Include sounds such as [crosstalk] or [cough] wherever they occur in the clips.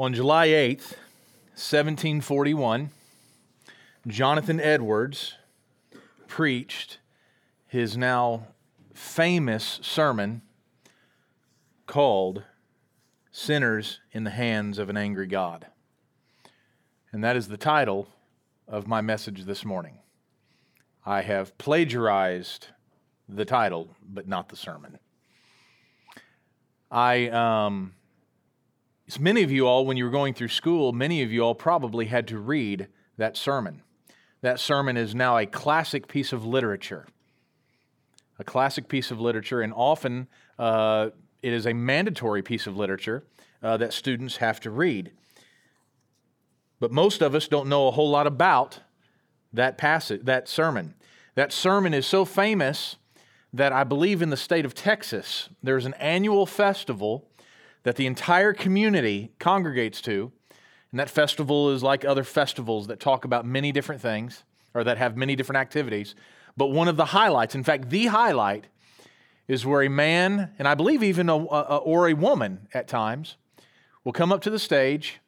On July 8th, 1741, Jonathan Edwards preached his now famous sermon called Sinners in the Hands of an Angry God. And that is the title of my message this morning. I have plagiarized the title, but not the sermon. I, um, many of you all, when you were going through school, many of you all probably had to read that sermon. That sermon is now a classic piece of literature. A classic piece of literature, and often uh, it is a mandatory piece of literature uh, that students have to read. But most of us don't know a whole lot about that passage, that sermon. That sermon is so famous that I believe in the state of Texas, there's an annual festival that the entire community congregates to. And that festival is like other festivals that talk about many different things or that have many different activities. But one of the highlights, in fact, the highlight, is where a man, and I believe even a, a, or a woman at times, will come up to the stage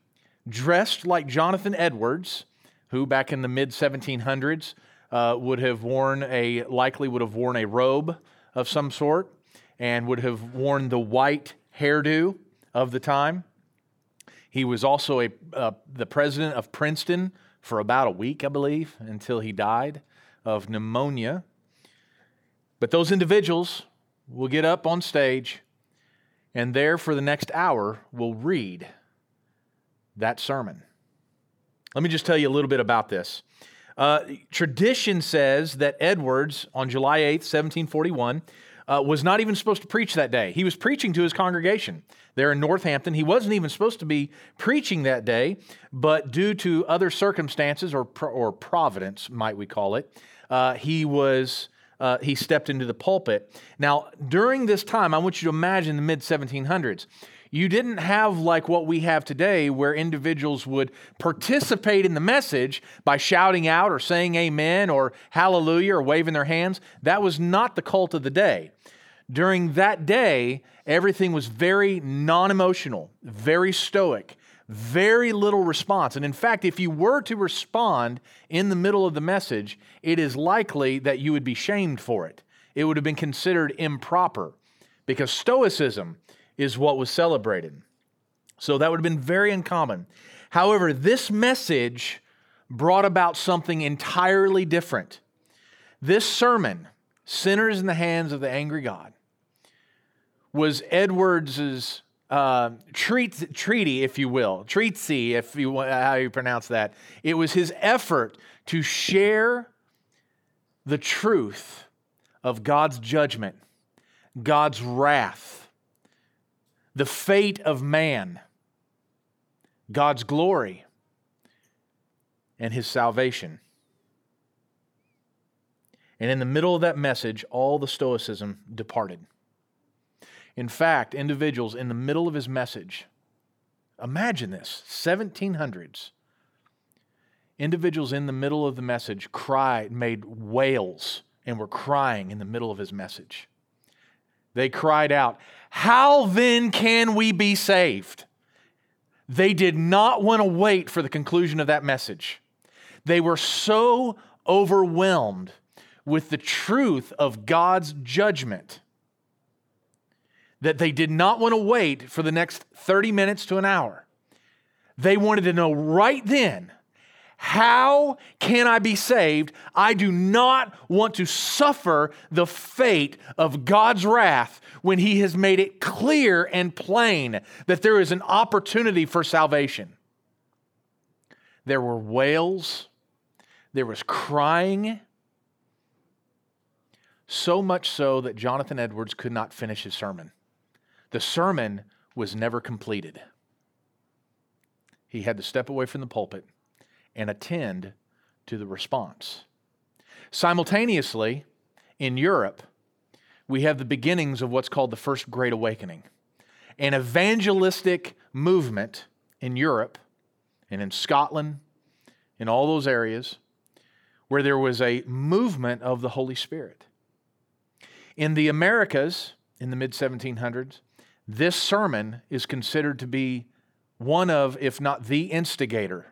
dressed like Jonathan Edwards, who back in the mid 1700s uh, would have worn a, likely would have worn a robe of some sort and would have worn the white hairdo of the time. He was also a, uh, the president of Princeton for about a week, I believe, until he died of pneumonia. But those individuals will get up on stage and there for the next hour will read that sermon. Let me just tell you a little bit about this. Uh, tradition says that Edwards, on July 8th, 1741, uh, was not even supposed to preach that day. He was preaching to his congregation there in Northampton. He wasn't even supposed to be preaching that day, but due to other circumstances or, or providence, might we call it, uh, he was. Uh, he stepped into the pulpit. Now, during this time, I want you to imagine the mid 1700s. You didn't have like what we have today, where individuals would participate in the message by shouting out or saying amen or hallelujah or waving their hands. That was not the cult of the day. During that day, everything was very non emotional, very stoic, very little response. And in fact, if you were to respond in the middle of the message, it is likely that you would be shamed for it. It would have been considered improper because Stoicism is what was celebrated. So that would have been very uncommon. However, this message brought about something entirely different. This sermon, Sinners in the Hands of the Angry God, was Edwards's uh, treat, treaty, if you will, treaty, if you how you pronounce that. It was his effort to share the truth of God's judgment, God's wrath, the fate of man, God's glory, and his salvation. And in the middle of that message, all the Stoicism departed. In fact, individuals in the middle of his message, imagine this 1700s, individuals in the middle of the message cried, made wails, and were crying in the middle of his message. They cried out, How then can we be saved? They did not want to wait for the conclusion of that message. They were so overwhelmed with the truth of God's judgment that they did not want to wait for the next 30 minutes to an hour. They wanted to know right then how can I be saved? I do not want to suffer the fate of God's wrath when He has made it clear and plain that there is an opportunity for salvation. There were wails, there was crying, so much so that Jonathan Edwards could not finish his sermon. The sermon was never completed. He had to step away from the pulpit and attend to the response. Simultaneously, in Europe, we have the beginnings of what's called the First Great Awakening, an evangelistic movement in Europe and in Scotland, in all those areas, where there was a movement of the Holy Spirit. In the Americas, in the mid 1700s, this sermon is considered to be one of, if not the instigator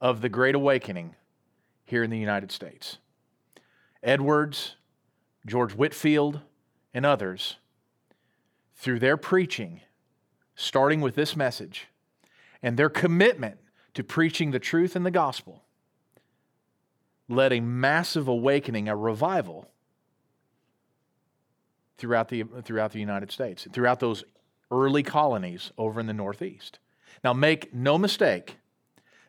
of the Great Awakening here in the United States. Edwards, George Whitefield, and others, through their preaching, starting with this message, and their commitment to preaching the truth and the gospel, led a massive awakening, a revival throughout the, throughout the United States, throughout those early colonies over in the Northeast. Now, make no mistake,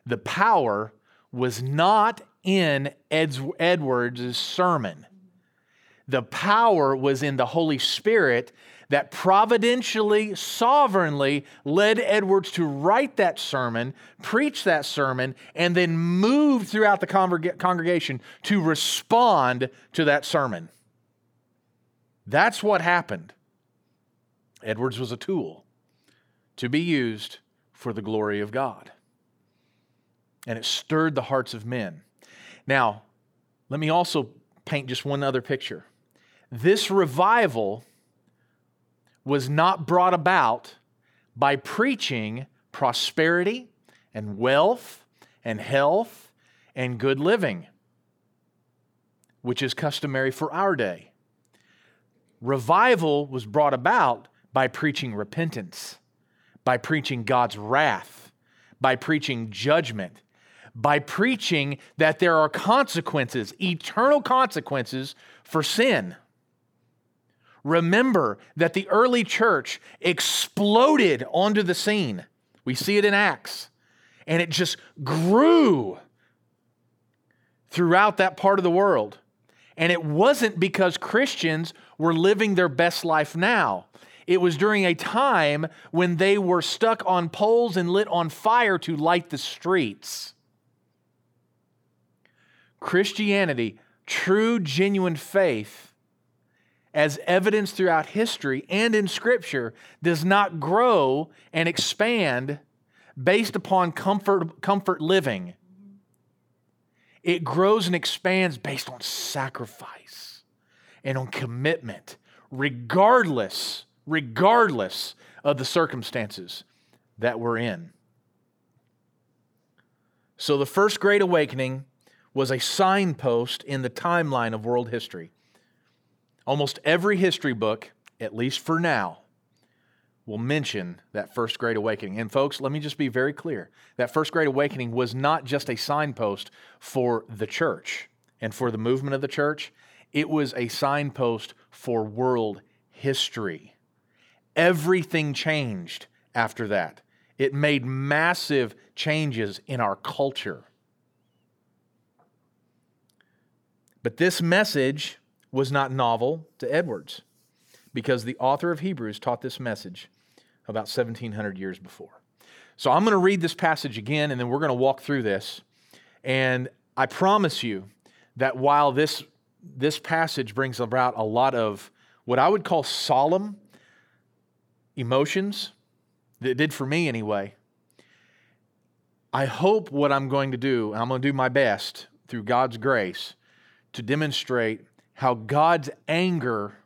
the power was not in Edwards' sermon. The power was in the Holy Spirit that providentially, sovereignly led Edwards to write that sermon, preach that sermon, and then move throughout the congregation to respond to that sermon. That's what happened. Edwards was a tool to be used for the glory of God. And it stirred the hearts of men. Now, let me also paint just one other picture. This revival was not brought about by preaching prosperity and wealth and health and good living, which is customary for our day. Revival was brought about by preaching repentance, by preaching God's wrath, by preaching judgment, by preaching that there are consequences, eternal consequences for sin. Remember that the early church exploded onto the scene. We see it in Acts. And it just grew throughout that part of the world. And it wasn't because Christians were living their best life now. It was during a time when they were stuck on poles and lit on fire to light the streets. Christianity, true, genuine faith, as evidenced throughout history and in Scripture, does not grow and expand based upon comfort, comfort living. It grows and expands based on sacrifice and on commitment, regardless, regardless of the circumstances that we're in. So, the first great awakening was a signpost in the timeline of world history. Almost every history book, at least for now, will mention that first great awakening. And folks, let me just be very clear. That first great awakening was not just a signpost for the church and for the movement of the church, it was a signpost for world history. Everything changed after that. It made massive changes in our culture. But this message was not novel to Edwards because the author of Hebrews taught this message about 1700 years before. So I'm going to read this passage again and then we're going to walk through this. And I promise you that while this, this passage brings about a lot of what I would call solemn emotions, that it did for me anyway, I hope what I'm going to do, and I'm going to do my best through God's grace to demonstrate how God's anger,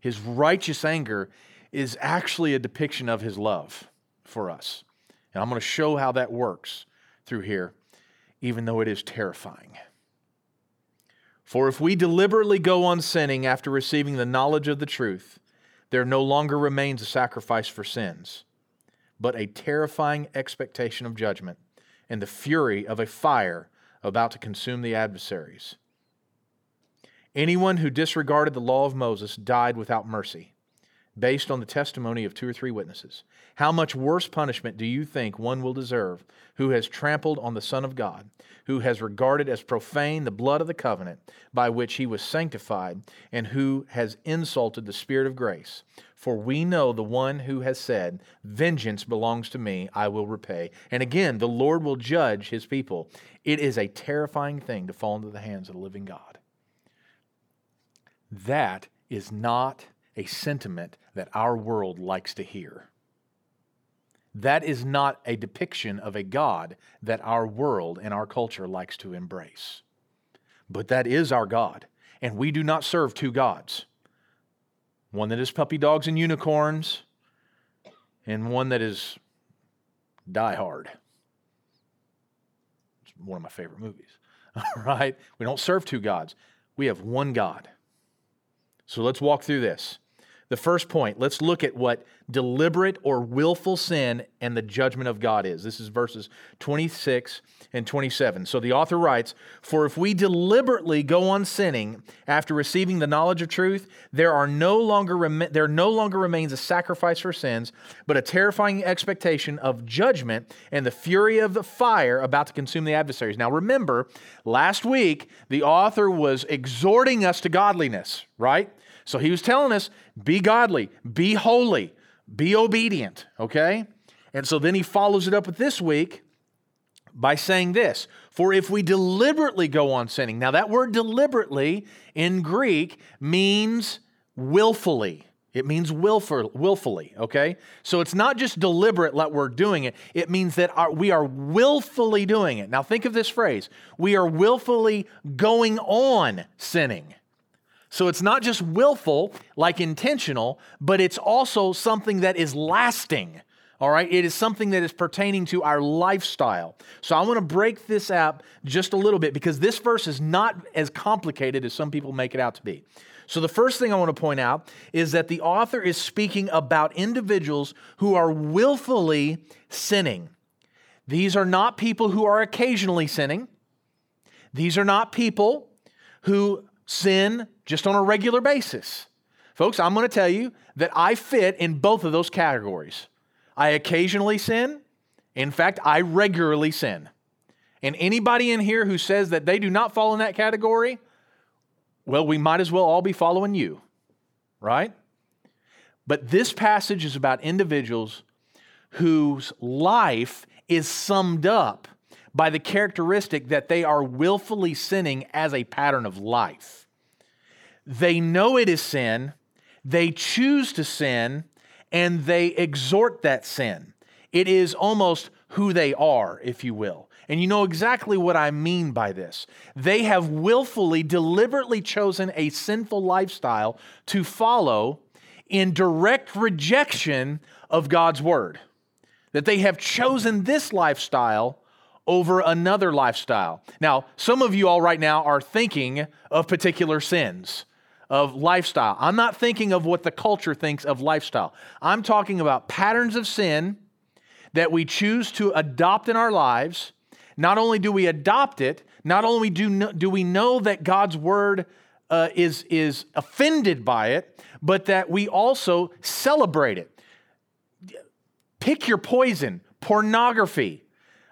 his righteous anger, is actually a depiction of his love for us. And I'm going to show how that works through here, even though it is terrifying. For if we deliberately go on sinning after receiving the knowledge of the truth, there no longer remains a sacrifice for sins, but a terrifying expectation of judgment and the fury of a fire about to consume the adversaries. Anyone who disregarded the law of Moses died without mercy, based on the testimony of two or three witnesses. How much worse punishment do you think one will deserve who has trampled on the Son of God, who has regarded as profane the blood of the covenant by which he was sanctified, and who has insulted the Spirit of grace? For we know the one who has said, Vengeance belongs to me, I will repay. And again, the Lord will judge his people. It is a terrifying thing to fall into the hands of the living God. That is not a sentiment that our world likes to hear. That is not a depiction of a God that our world and our culture likes to embrace. But that is our God, and we do not serve two gods one that is puppy dogs and unicorns, and one that is Die Hard. It's one of my favorite movies. All [laughs] right? We don't serve two gods, we have one God. So let's walk through this. The first point, let's look at what deliberate or willful sin and the judgment of God is. This is verses 26 and 27. So the author writes For if we deliberately go on sinning after receiving the knowledge of truth, there, are no longer rem- there no longer remains a sacrifice for sins, but a terrifying expectation of judgment and the fury of the fire about to consume the adversaries. Now remember, last week, the author was exhorting us to godliness, right? So he was telling us be godly, be holy, be obedient, okay? And so then he follows it up with this week by saying this For if we deliberately go on sinning, now that word deliberately in Greek means willfully. It means willful, willfully, okay? So it's not just deliberate like we're doing it. It means that our, we are willfully doing it. Now think of this phrase we are willfully going on sinning. So it's not just willful, like intentional, but it's also something that is lasting. All right, it is something that is pertaining to our lifestyle. So I want to break this out just a little bit because this verse is not as complicated as some people make it out to be. So the first thing I want to point out is that the author is speaking about individuals who are willfully sinning. These are not people who are occasionally sinning. These are not people who sin just on a regular basis. Folks, I'm going to tell you that I fit in both of those categories. I occasionally sin. In fact, I regularly sin. And anybody in here who says that they do not fall in that category, well, we might as well all be following you, right? But this passage is about individuals whose life is summed up by the characteristic that they are willfully sinning as a pattern of life. They know it is sin, they choose to sin, and they exhort that sin. It is almost who they are, if you will. And you know exactly what I mean by this. They have willfully, deliberately chosen a sinful lifestyle to follow in direct rejection of God's word. That they have chosen this lifestyle over another lifestyle. Now, some of you all right now are thinking of particular sins of lifestyle. I'm not thinking of what the culture thinks of lifestyle. I'm talking about patterns of sin that we choose to adopt in our lives. Not only do we adopt it, not only do, do we know that God's word uh, is, is offended by it, but that we also celebrate it. Pick your poison pornography,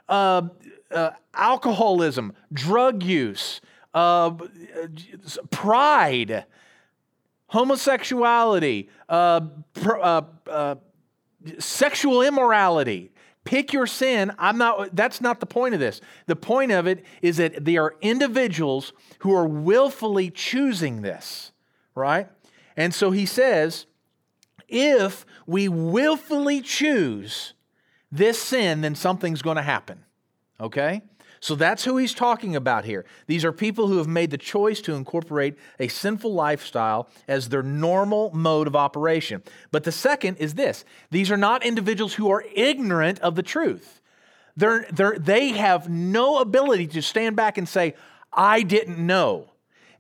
uh, uh, alcoholism, drug use, uh, pride, homosexuality, uh, pr- uh, uh, sexual immorality. Pick your sin. I'm not, that's not the point of this. The point of it is that they are individuals who are willfully choosing this, right? And so he says, if we willfully choose this sin, then something's going to happen. Okay? So that's who he's talking about here. These are people who have made the choice to incorporate a sinful lifestyle as their normal mode of operation. But the second is this these are not individuals who are ignorant of the truth. They're, they're, they have no ability to stand back and say, I didn't know.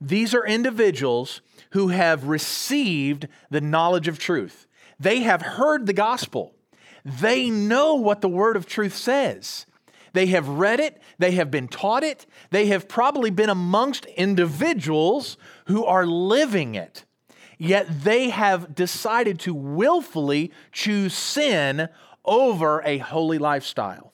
These are individuals who have received the knowledge of truth. They have heard the gospel. They know what the word of truth says. They have read it, they have been taught it, they have probably been amongst individuals who are living it. Yet they have decided to willfully choose sin over a holy lifestyle.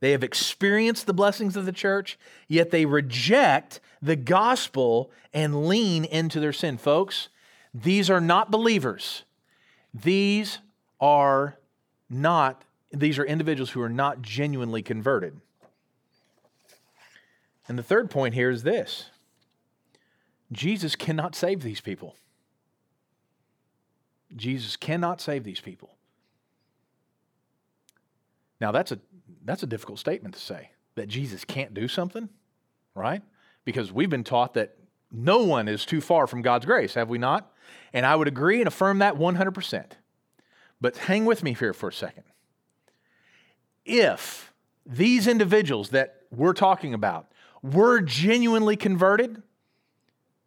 They have experienced the blessings of the church, yet they reject the gospel and lean into their sin. Folks, these are not believers. These are not these are individuals who are not genuinely converted. And the third point here is this Jesus cannot save these people. Jesus cannot save these people. Now, that's a, that's a difficult statement to say that Jesus can't do something, right? Because we've been taught that no one is too far from God's grace, have we not? And I would agree and affirm that 100%. But hang with me here for a second. If these individuals that we're talking about were genuinely converted,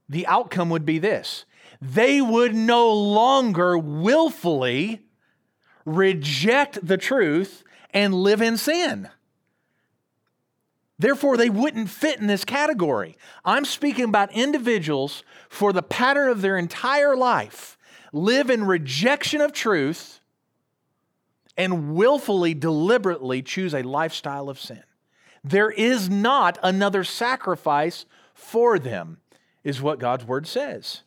the outcome would be this they would no longer willfully reject the truth and live in sin. Therefore, they wouldn't fit in this category. I'm speaking about individuals for the pattern of their entire life live in rejection of truth and willfully, deliberately choose a lifestyle of sin. There is not another sacrifice for them, is what God's word says.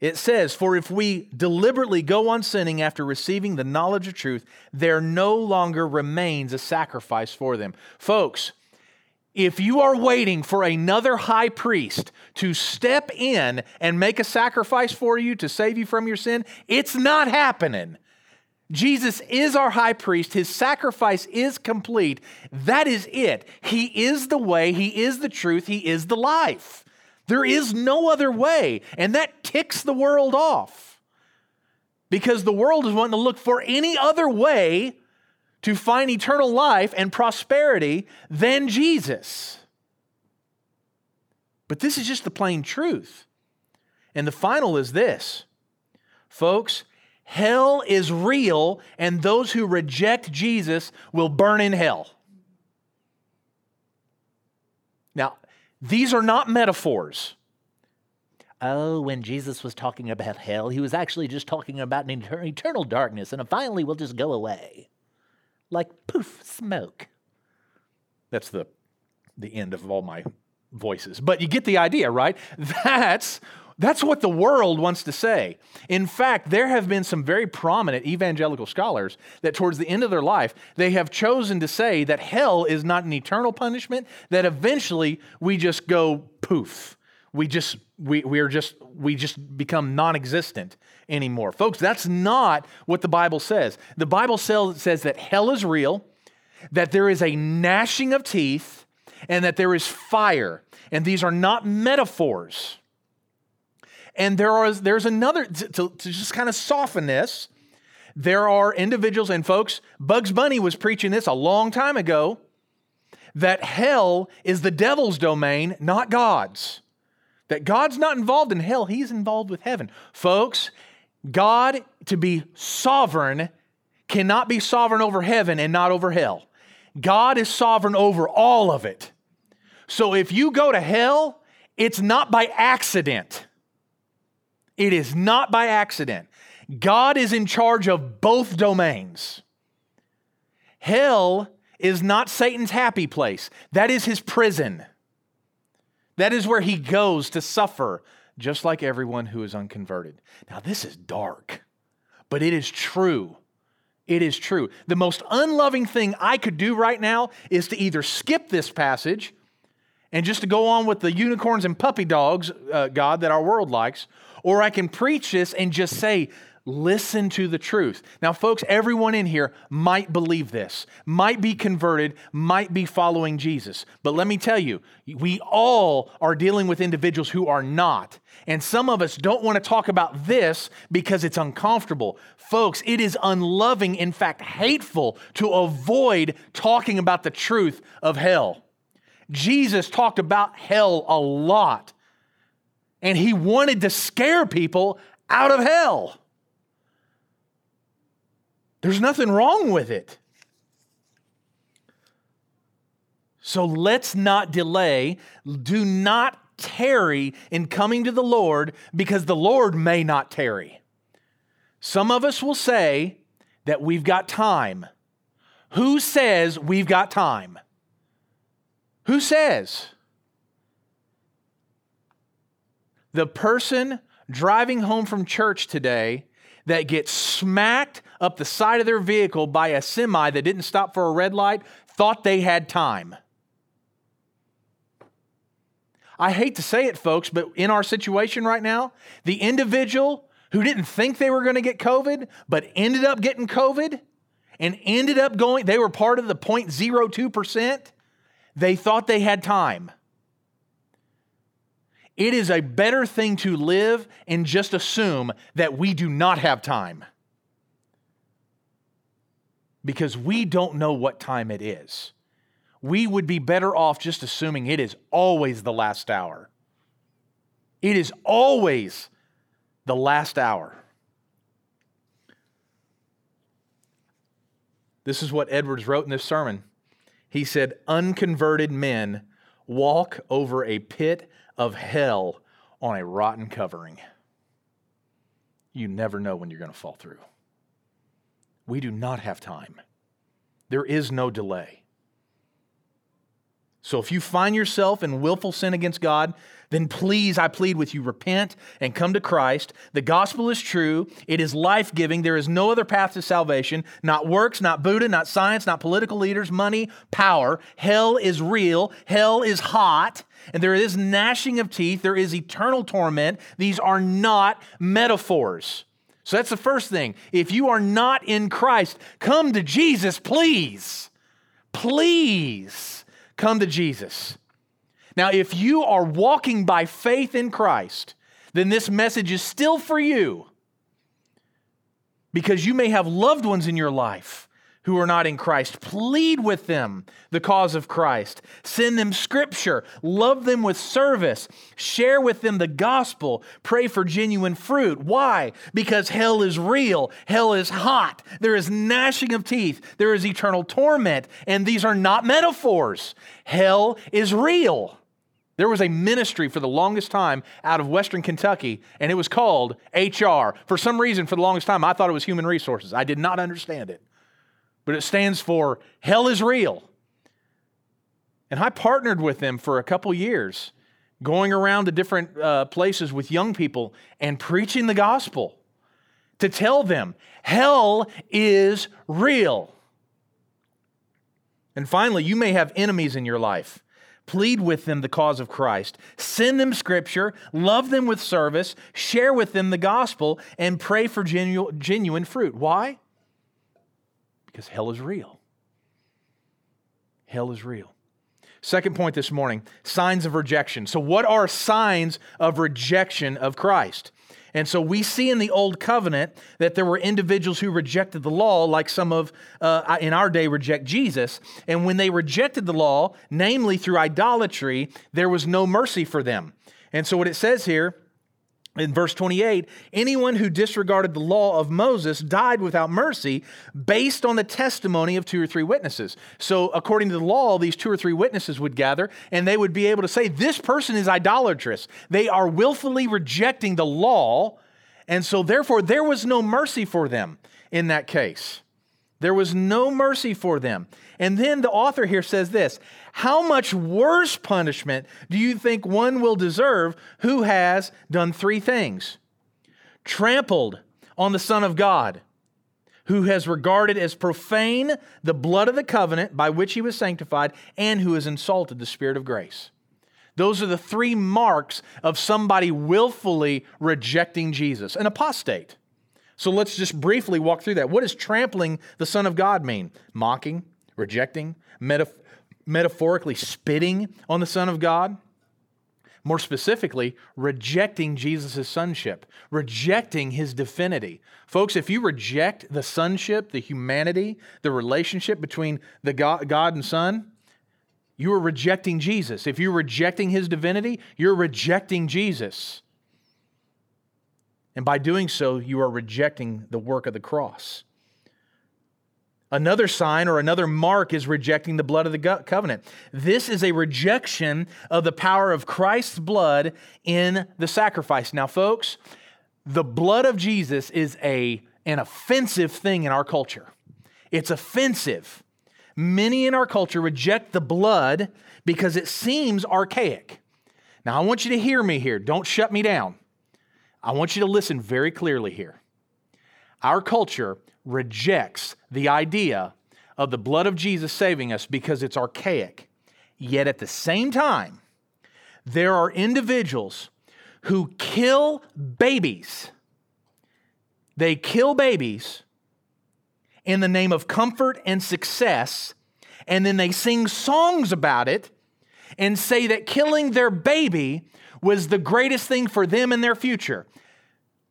It says, For if we deliberately go on sinning after receiving the knowledge of truth, there no longer remains a sacrifice for them. Folks, if you are waiting for another high priest to step in and make a sacrifice for you to save you from your sin, it's not happening. Jesus is our high priest. His sacrifice is complete. That is it. He is the way, He is the truth, He is the life. There is no other way. And that ticks the world off because the world is wanting to look for any other way to find eternal life and prosperity than Jesus. But this is just the plain truth. And the final is this folks, hell is real, and those who reject Jesus will burn in hell. Now, these are not metaphors. Oh, when Jesus was talking about hell, he was actually just talking about an eternal darkness, and finally we'll just go away. Like poof, smoke. That's the, the end of all my voices. But you get the idea, right? [laughs] That's that's what the world wants to say. In fact, there have been some very prominent evangelical scholars that towards the end of their life, they have chosen to say that hell is not an eternal punishment, that eventually we just go poof. We just we we are just we just become non-existent anymore. Folks, that's not what the Bible says. The Bible says that hell is real, that there is a gnashing of teeth, and that there is fire. And these are not metaphors. And there are, there's another, to, to just kind of soften this, there are individuals, and folks, Bugs Bunny was preaching this a long time ago that hell is the devil's domain, not God's. That God's not involved in hell, he's involved with heaven. Folks, God, to be sovereign, cannot be sovereign over heaven and not over hell. God is sovereign over all of it. So if you go to hell, it's not by accident. It is not by accident. God is in charge of both domains. Hell is not Satan's happy place, that is his prison. That is where he goes to suffer, just like everyone who is unconverted. Now, this is dark, but it is true. It is true. The most unloving thing I could do right now is to either skip this passage and just to go on with the unicorns and puppy dogs, uh, God, that our world likes, or I can preach this and just say, listen to the truth. Now, folks, everyone in here might believe this, might be converted, might be following Jesus. But let me tell you, we all are dealing with individuals who are not. And some of us don't want to talk about this because it's uncomfortable. Folks, it is unloving, in fact, hateful to avoid talking about the truth of hell. Jesus talked about hell a lot and he wanted to scare people out of hell. There's nothing wrong with it. So let's not delay. Do not tarry in coming to the Lord because the Lord may not tarry. Some of us will say that we've got time. Who says we've got time? Who says? The person driving home from church today that gets smacked up the side of their vehicle by a semi that didn't stop for a red light thought they had time. I hate to say it, folks, but in our situation right now, the individual who didn't think they were going to get COVID, but ended up getting COVID and ended up going, they were part of the 0.02%, they thought they had time. It is a better thing to live and just assume that we do not have time. because we don't know what time it is. We would be better off just assuming it is always the last hour. It is always the last hour. This is what Edwards wrote in this sermon. He said, Unconverted men walk over a pit of hell on a rotten covering. You never know when you're going to fall through. We do not have time, there is no delay. So if you find yourself in willful sin against God, then please, I plead with you, repent and come to Christ. The gospel is true, it is life giving. There is no other path to salvation not works, not Buddha, not science, not political leaders, money, power. Hell is real, hell is hot, and there is gnashing of teeth, there is eternal torment. These are not metaphors. So that's the first thing. If you are not in Christ, come to Jesus, please. Please come to Jesus. Now, if you are walking by faith in Christ, then this message is still for you because you may have loved ones in your life who are not in Christ. Plead with them the cause of Christ. Send them scripture. Love them with service. Share with them the gospel. Pray for genuine fruit. Why? Because hell is real. Hell is hot. There is gnashing of teeth. There is eternal torment. And these are not metaphors. Hell is real. There was a ministry for the longest time out of Western Kentucky, and it was called HR. For some reason, for the longest time, I thought it was human resources. I did not understand it. But it stands for Hell is Real. And I partnered with them for a couple years, going around to different uh, places with young people and preaching the gospel to tell them hell is real. And finally, you may have enemies in your life. Plead with them the cause of Christ. Send them scripture, love them with service, share with them the gospel, and pray for genu- genuine fruit. Why? Because hell is real. Hell is real. Second point this morning signs of rejection. So, what are signs of rejection of Christ? And so we see in the Old Covenant that there were individuals who rejected the law, like some of uh, in our day reject Jesus. And when they rejected the law, namely through idolatry, there was no mercy for them. And so what it says here in verse 28 anyone who disregarded the law of Moses died without mercy based on the testimony of two or three witnesses. So, according to the law, these two or three witnesses would gather and they would be able to say, This person is idolatrous. They are willfully rejecting the law. And so, therefore, there was no mercy for them in that case. There was no mercy for them. And then the author here says this How much worse punishment do you think one will deserve who has done three things? Trampled on the Son of God, who has regarded as profane the blood of the covenant by which he was sanctified, and who has insulted the Spirit of grace. Those are the three marks of somebody willfully rejecting Jesus, an apostate. So let's just briefly walk through that. What does trampling the Son of God mean? Mocking, rejecting, metaf- metaphorically spitting on the Son of God? More specifically, rejecting Jesus' sonship, rejecting his divinity. Folks, if you reject the sonship, the humanity, the relationship between the God, God and Son, you are rejecting Jesus. If you're rejecting his divinity, you're rejecting Jesus. And by doing so, you are rejecting the work of the cross. Another sign or another mark is rejecting the blood of the covenant. This is a rejection of the power of Christ's blood in the sacrifice. Now, folks, the blood of Jesus is a, an offensive thing in our culture. It's offensive. Many in our culture reject the blood because it seems archaic. Now, I want you to hear me here. Don't shut me down. I want you to listen very clearly here. Our culture rejects the idea of the blood of Jesus saving us because it's archaic. Yet at the same time, there are individuals who kill babies. They kill babies in the name of comfort and success, and then they sing songs about it and say that killing their baby was the greatest thing for them in their future.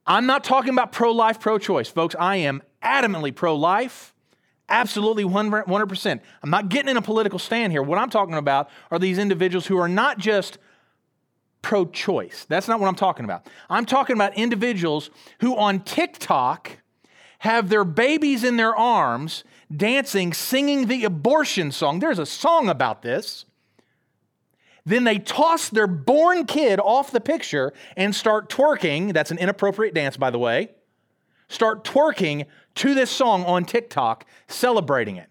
I'm not talking about pro life, pro choice, folks. I am adamantly pro life, Absolutely 100%. I'm not getting in a political stand here. What I'm talking about are these individuals who are not just pro choice. That's not what I'm talking about. I'm talking about individuals who on TikTok have their babies in their arms dancing, singing the abortion song. There's a song about this. Then they toss their born kid off the picture and start twerking. That's an inappropriate dance, by the way. Start twerking to this song on TikTok, celebrating it.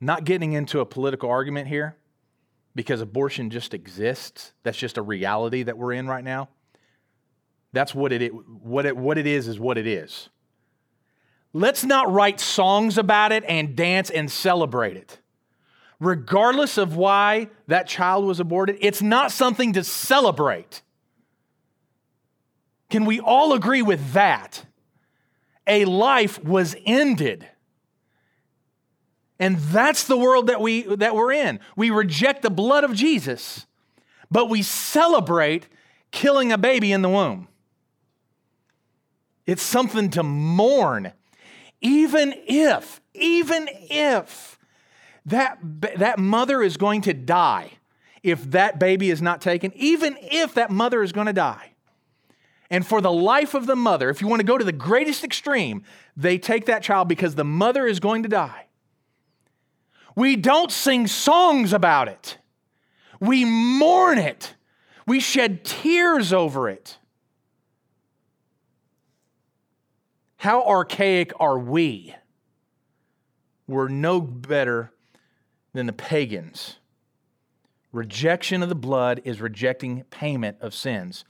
Not getting into a political argument here because abortion just exists. That's just a reality that we're in right now. That's what it, what it, what it is, is what it is. Let's not write songs about it and dance and celebrate it. Regardless of why that child was aborted, it's not something to celebrate. Can we all agree with that? A life was ended. And that's the world that, we, that we're in. We reject the blood of Jesus, but we celebrate killing a baby in the womb. It's something to mourn, even if, even if that, that mother is going to die, if that baby is not taken, even if that mother is going to die and for the life of the mother, if you want to go to the greatest extreme, they take that child because the mother is going to die. We don't sing songs about it, we mourn it, we shed tears over it. How archaic are we? We're no better than the pagans. Rejection of the blood is rejecting payment of sins.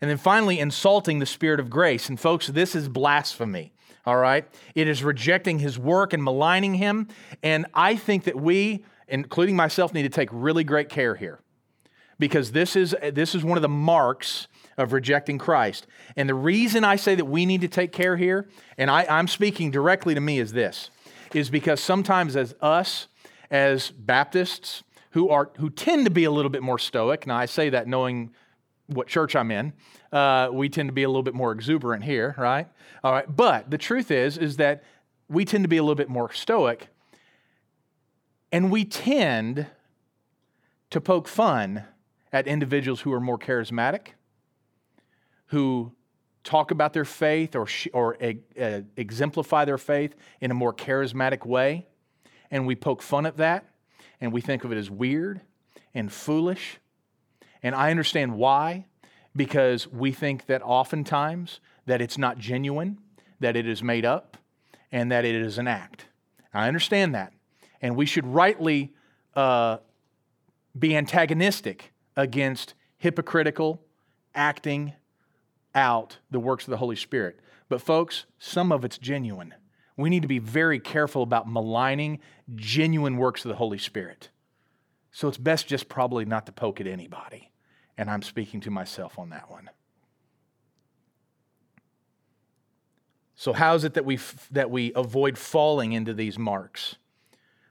And then finally, insulting the Spirit of grace. And folks, this is blasphemy. All right? It is rejecting his work and maligning him. And I think that we, including myself, need to take really great care here. Because this is, this is one of the marks of rejecting Christ. And the reason I say that we need to take care here, and I, I'm speaking directly to me, is this is because sometimes as us, as Baptists, who are who tend to be a little bit more stoic. Now I say that knowing what church I'm in. Uh, we tend to be a little bit more exuberant here, right? All right. But the truth is, is that we tend to be a little bit more stoic, and we tend to poke fun at individuals who are more charismatic, who talk about their faith or, or uh, exemplify their faith in a more charismatic way, and we poke fun at that, and we think of it as weird and foolish and I understand why, because we think that oftentimes that it's not genuine, that it is made up, and that it is an act. I understand that. And we should rightly uh, be antagonistic against hypocritical acting out the works of the Holy Spirit. But, folks, some of it's genuine. We need to be very careful about maligning genuine works of the Holy Spirit. So it's best just probably not to poke at anybody. And I'm speaking to myself on that one. So, how is it that we, that we avoid falling into these marks?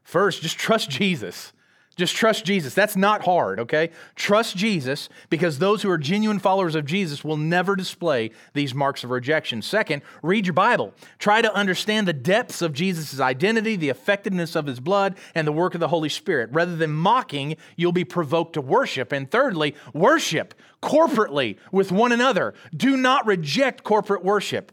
First, just trust Jesus. Just trust Jesus. That's not hard, okay? Trust Jesus because those who are genuine followers of Jesus will never display these marks of rejection. Second, read your Bible. Try to understand the depths of Jesus' identity, the effectiveness of his blood, and the work of the Holy Spirit. Rather than mocking, you'll be provoked to worship. And thirdly, worship corporately with one another. Do not reject corporate worship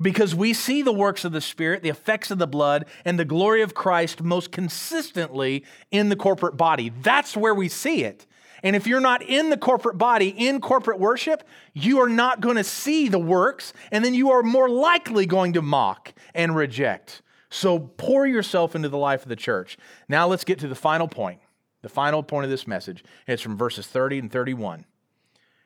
because we see the works of the Spirit, the effects of the blood, and the glory of Christ most consistently in the corporate body. That's where we see it. And if you're not in the corporate body, in corporate worship, you are not going to see the works, and then you are more likely going to mock and reject. So pour yourself into the life of the church. Now let's get to the final point, the final point of this message. It's from verses 30 and 31.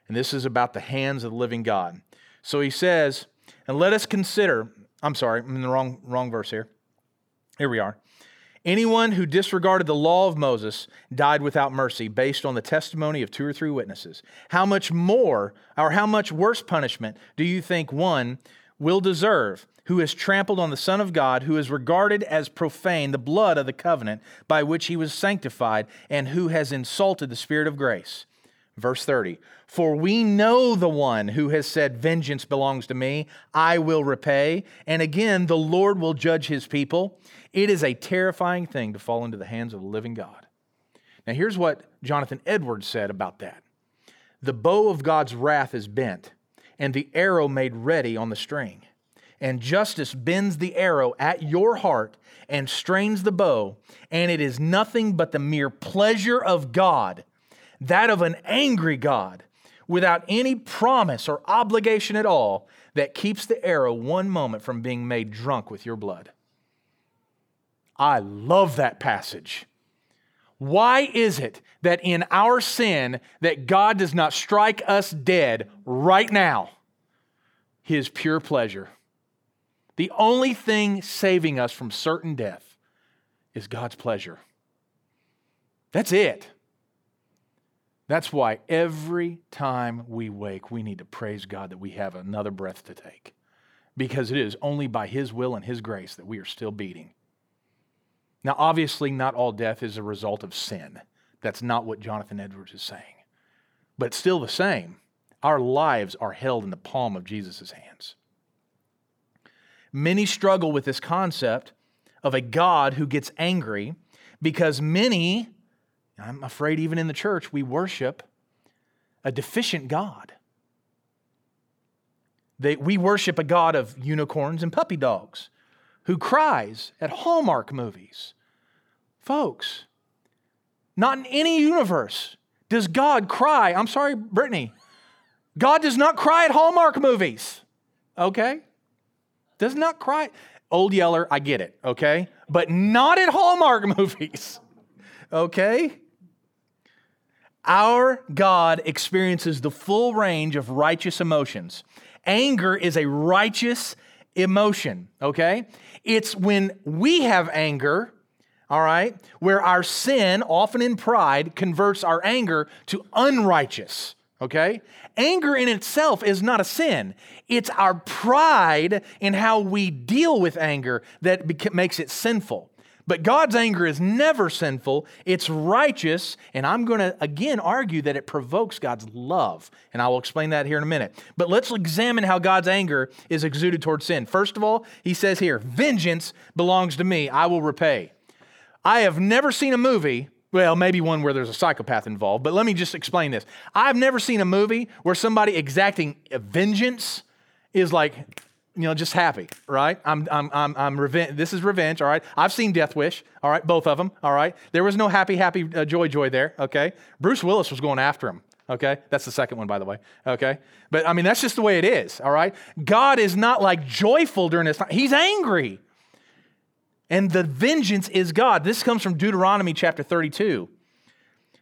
And this is about the hands of the living God. So he says, and let us consider, I'm sorry, I'm in the wrong, wrong verse here. Here we are. Anyone who disregarded the law of Moses died without mercy based on the testimony of two or three witnesses. How much more, or how much worse punishment do you think one will deserve who has trampled on the Son of God, who has regarded as profane the blood of the covenant by which he was sanctified, and who has insulted the Spirit of grace? Verse 30 For we know the one who has said, Vengeance belongs to me, I will repay. And again, the Lord will judge his people. It is a terrifying thing to fall into the hands of the living God. Now, here's what Jonathan Edwards said about that The bow of God's wrath is bent, and the arrow made ready on the string. And justice bends the arrow at your heart and strains the bow, and it is nothing but the mere pleasure of God that of an angry God without any promise or obligation at all that keeps the arrow one moment from being made drunk with your blood. I love that passage. Why is it that in our sin that God does not strike us dead right now? His pure pleasure. The only thing saving us from certain death is God's pleasure. That's it. That's why every time we wake, we need to praise God that we have another breath to take. Because it is only by His will and His grace that we are still beating. Now, obviously, not all death is a result of sin. That's not what Jonathan Edwards is saying. But still the same, our lives are held in the palm of Jesus' hands. Many struggle with this concept of a God who gets angry because many I'm afraid even in the church, we worship a deficient God. They, we worship a God of unicorns and puppy dogs who cries at Hallmark movies. Folks, not in any universe does God cry. I'm sorry, Brittany. God does not cry at Hallmark movies, okay? Does not cry. Old Yeller, I get it, okay? But not at Hallmark [laughs] movies, okay? Our God experiences the full range of righteous emotions. Anger is a righteous emotion, okay? It's when we have anger, all right, where our sin, often in pride, converts our anger to unrighteous, okay? Anger in itself is not a sin. It's our pride in how we deal with anger that makes it sinful. But God's anger is never sinful, it's righteous, and I'm going to again argue that it provokes God's love. And I will explain that here in a minute. But let's examine how God's anger is exuded towards sin. First of all, he says here, Vengeance belongs to me, I will repay. I have never seen a movie well, maybe one where there's a psychopath involved, but let me just explain this. I've never seen a movie where somebody exacting vengeance is like, you know, just happy, right? I'm, I'm, I'm, I'm revenge. This is revenge, all right? I've seen Death Wish, all right? Both of them, all right? There was no happy, happy, uh, joy, joy there, okay? Bruce Willis was going after him, okay? That's the second one, by the way, okay? But I mean, that's just the way it is, all right? God is not like joyful during this time, He's angry. And the vengeance is God. This comes from Deuteronomy chapter 32.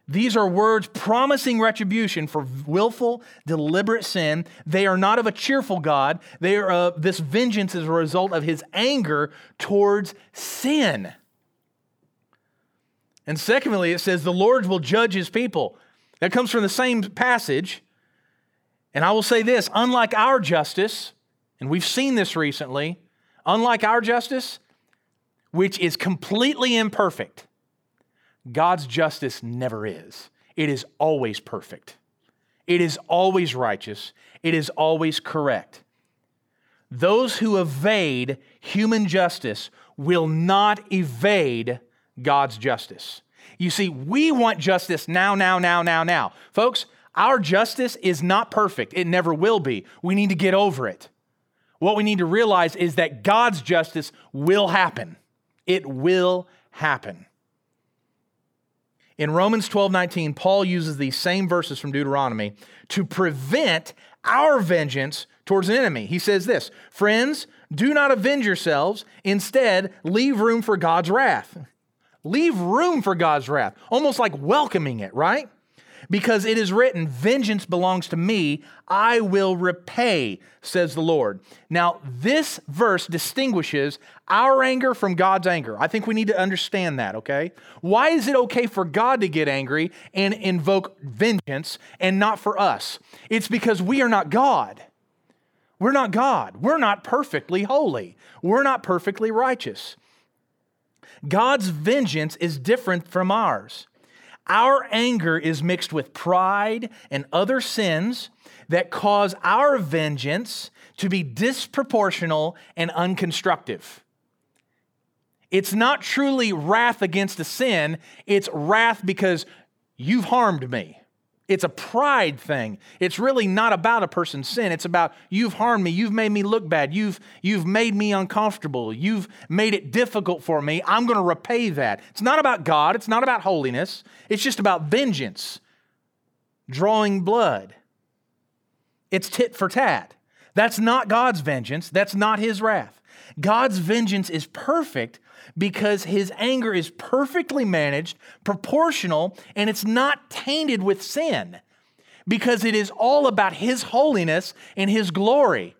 These are words promising retribution for willful, deliberate sin. They are not of a cheerful God. They are, uh, this vengeance is a result of his anger towards sin. And secondly, it says, The Lord will judge his people. That comes from the same passage. And I will say this unlike our justice, and we've seen this recently, unlike our justice, which is completely imperfect, God's justice never is. It is always perfect. It is always righteous. It is always correct. Those who evade human justice will not evade God's justice. You see, we want justice now, now, now, now, now. Folks, our justice is not perfect. It never will be. We need to get over it. What we need to realize is that God's justice will happen. It will happen. In Romans 12 19, Paul uses these same verses from Deuteronomy to prevent our vengeance towards an enemy. He says this Friends, do not avenge yourselves. Instead, leave room for God's wrath. Leave room for God's wrath, almost like welcoming it, right? Because it is written, Vengeance belongs to me, I will repay, says the Lord. Now, this verse distinguishes our anger from God's anger. I think we need to understand that, okay? Why is it okay for God to get angry and invoke vengeance and not for us? It's because we are not God. We're not God. We're not perfectly holy. We're not perfectly righteous. God's vengeance is different from ours. Our anger is mixed with pride and other sins that cause our vengeance to be disproportional and unconstructive. It's not truly wrath against a sin, it's wrath because you've harmed me. It's a pride thing. It's really not about a person's sin. It's about you've harmed me. You've made me look bad. You've, you've made me uncomfortable. You've made it difficult for me. I'm going to repay that. It's not about God. It's not about holiness. It's just about vengeance, drawing blood. It's tit for tat. That's not God's vengeance. That's not his wrath. God's vengeance is perfect because his anger is perfectly managed, proportional, and it's not tainted with sin because it is all about his holiness and his glory.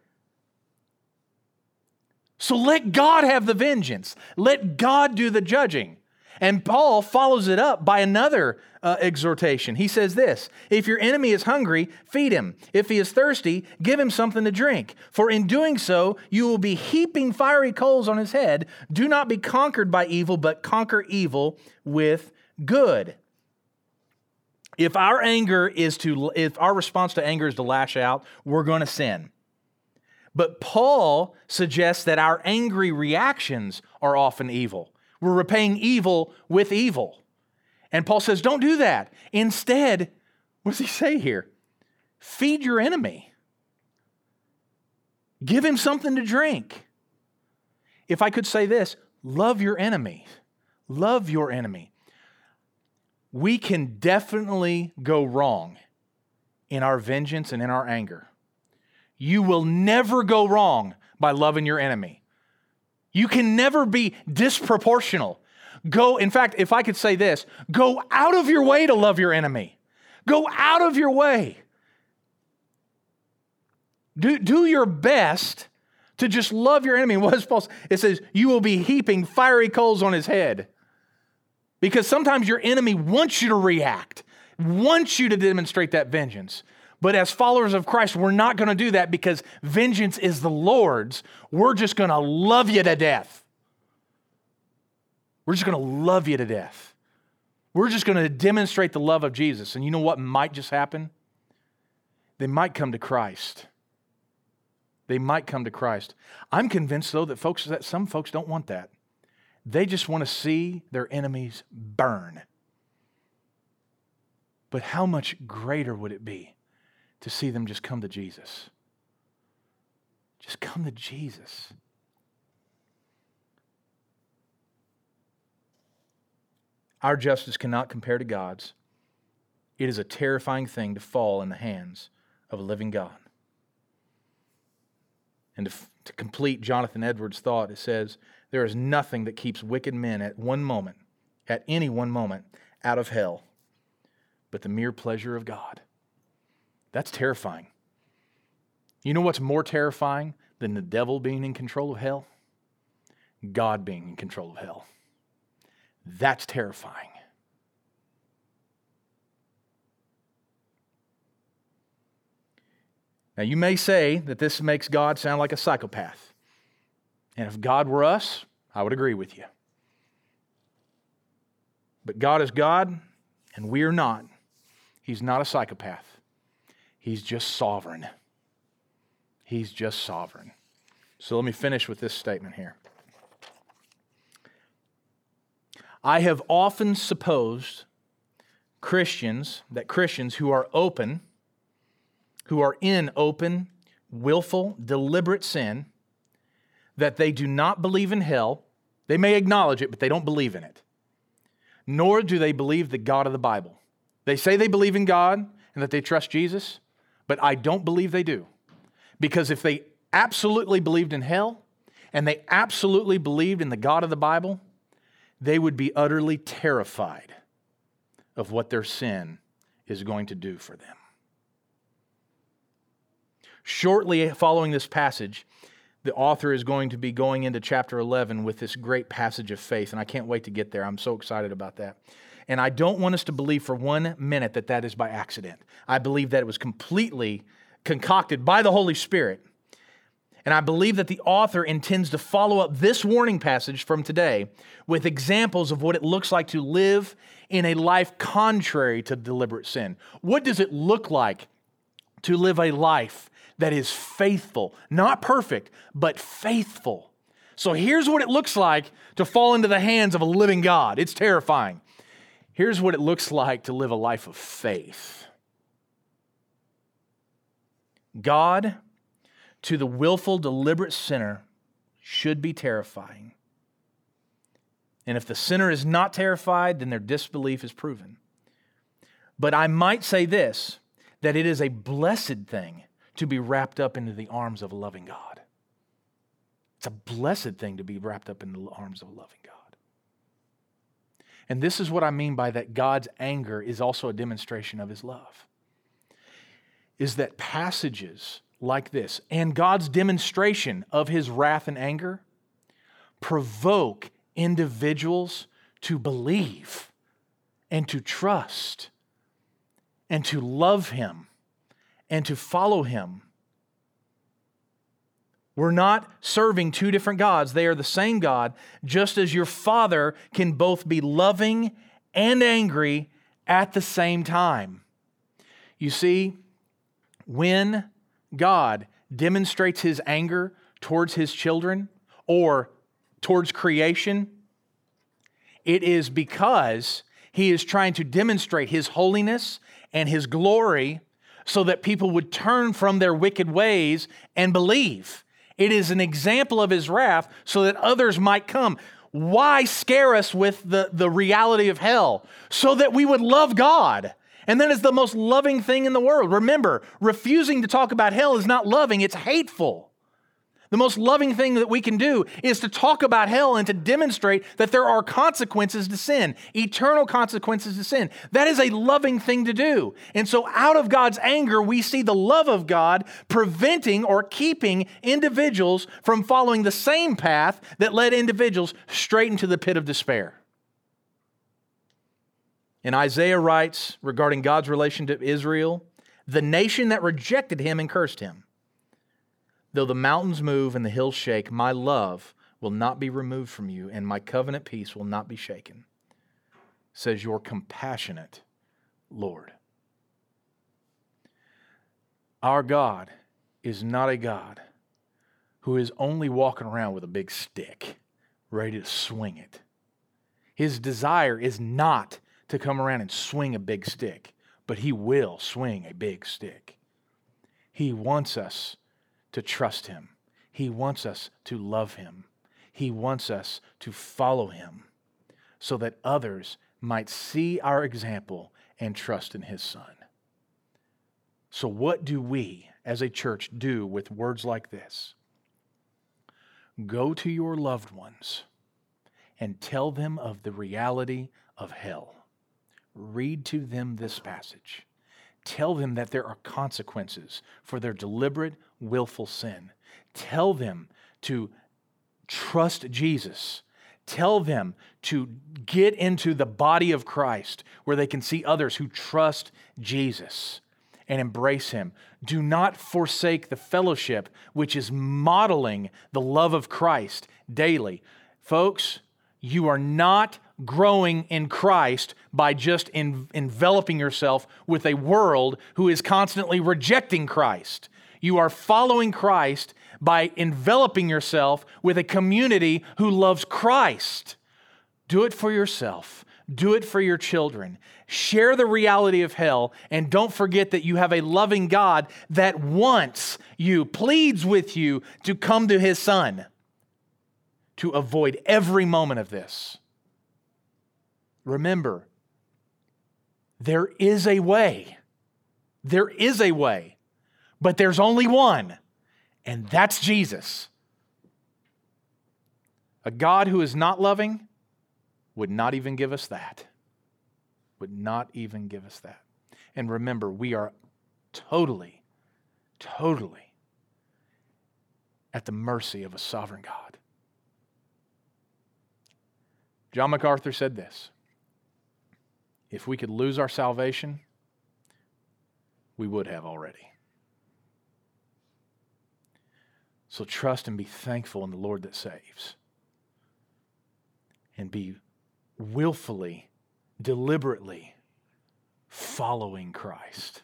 So let God have the vengeance. Let God do the judging. And Paul follows it up by another uh, exhortation. He says this If your enemy is hungry, feed him. If he is thirsty, give him something to drink. For in doing so, you will be heaping fiery coals on his head. Do not be conquered by evil, but conquer evil with good. If our anger is to, if our response to anger is to lash out, we're going to sin. But Paul suggests that our angry reactions are often evil. We're repaying evil with evil. And Paul says, don't do that. Instead, what does he say here? Feed your enemy, give him something to drink. If I could say this, love your enemy. Love your enemy. We can definitely go wrong in our vengeance and in our anger. You will never go wrong by loving your enemy. You can never be disproportional. Go, in fact, if I could say this, go out of your way to love your enemy. Go out of your way. Do, do your best to just love your enemy. [laughs] What is Paul? It says, you will be heaping fiery coals on his head. Because sometimes your enemy wants you to react, wants you to demonstrate that vengeance. But as followers of Christ, we're not going to do that because vengeance is the Lord's. We're just going to love you to death. We're just going to love you to death. We're just going to demonstrate the love of Jesus. And you know what might just happen? They might come to Christ. They might come to Christ. I'm convinced though that folks that some folks don't want that. They just want to see their enemies burn. But how much greater would it be to see them just come to Jesus. Just come to Jesus. Our justice cannot compare to God's. It is a terrifying thing to fall in the hands of a living God. And to, to, complete Jonathan Edwards' thought, it says, There is nothing that keeps wicked men at one moment, at any one moment, out of hell, but the mere pleasure of God. That's terrifying. You know what's more terrifying than the devil being in control of hell? God being in control of hell. That's terrifying. Now, you may say that this makes God sound like a psychopath. And if God were us, I would agree with you. But God is God, and we are not. He's not a psychopath. He's just sovereign. He's just sovereign. So let me finish with this statement here. I have often supposed Christians, that Christians who are open, who are in open, willful, deliberate sin, that they do not believe in hell. They may acknowledge it, but they don't believe in it. Nor do they believe the God of the Bible. They say they believe in God and that they trust Jesus, but I don't believe they do. Because if they absolutely believed in hell and they absolutely believed in the God of the Bible, they would be utterly terrified of what their sin is going to do for them. Shortly following this passage, the author is going to be going into chapter 11 with this great passage of faith, and I can't wait to get there. I'm so excited about that. And I don't want us to believe for one minute that that is by accident. I believe that it was completely concocted by the Holy Spirit. And I believe that the author intends to follow up this warning passage from today with examples of what it looks like to live in a life contrary to deliberate sin. What does it look like to live a life that is faithful, not perfect, but faithful? So here's what it looks like to fall into the hands of a living God. It's terrifying. Here's what it looks like to live a life of faith. God to the willful, deliberate sinner should be terrifying. And if the sinner is not terrified, then their disbelief is proven. But I might say this that it is a blessed thing to be wrapped up into the arms of a loving God. It's a blessed thing to be wrapped up in the arms of a loving God. And this is what I mean by that God's anger is also a demonstration of his love. Is that passages like this and God's demonstration of his wrath and anger provoke individuals to believe and to trust and to love him and to follow him. We're not serving two different gods. They are the same God, just as your Father can both be loving and angry at the same time. You see, when God demonstrates his anger towards his children or towards creation, it is because he is trying to demonstrate his holiness and his glory so that people would turn from their wicked ways and believe. It is an example of his wrath so that others might come. Why scare us with the, the reality of hell? So that we would love God and that is the most loving thing in the world. Remember, refusing to talk about hell is not loving, it's hateful. The most loving thing that we can do is to talk about hell and to demonstrate that there are consequences to sin, eternal consequences to sin. That is a loving thing to do. And so, out of God's anger, we see the love of God preventing or keeping individuals from following the same path that led individuals straight into the pit of despair. And Isaiah writes regarding God's relation to Israel the nation that rejected him and cursed him. Though the mountains move and the hills shake, my love will not be removed from you, and my covenant peace will not be shaken, says your compassionate Lord. Our God is not a God who is only walking around with a big stick, ready to swing it. His desire is not to come around and swing a big stick, but He will swing a big stick. He wants us to trust Him, He wants us to love Him, He wants us to follow Him so that others might see our example and trust in His Son. So, what do we as a church do with words like this? Go to your loved ones and tell them of the reality of hell read to them this passage. Tell them that there are consequences for their deliberate, willful sin. Tell them to trust Jesus. Tell them to get into the body of Christ where they can see others who trust Jesus and embrace Him. Do not forsake the fellowship which is modeling the love of Christ daily. Folks, you are not growing in Christ by just in, enveloping yourself with a world who is constantly rejecting Christ. You are following Christ by enveloping yourself with a community who loves Christ. Do it for yourself. Do it for your children. Share the reality of hell, and don't forget that you have a loving God that wants you, pleads with you to come to his Son to avoid every moment of this. Remember, there is a way. There is a way, but there's only one, and that's Jesus. A God who is not loving would not even give us that. Would not even give us that. And remember, we are totally, totally at the mercy of a sovereign God. John MacArthur said this If we could lose our salvation, we would have already. So trust and be thankful in the Lord that saves. And be willfully, deliberately following Christ.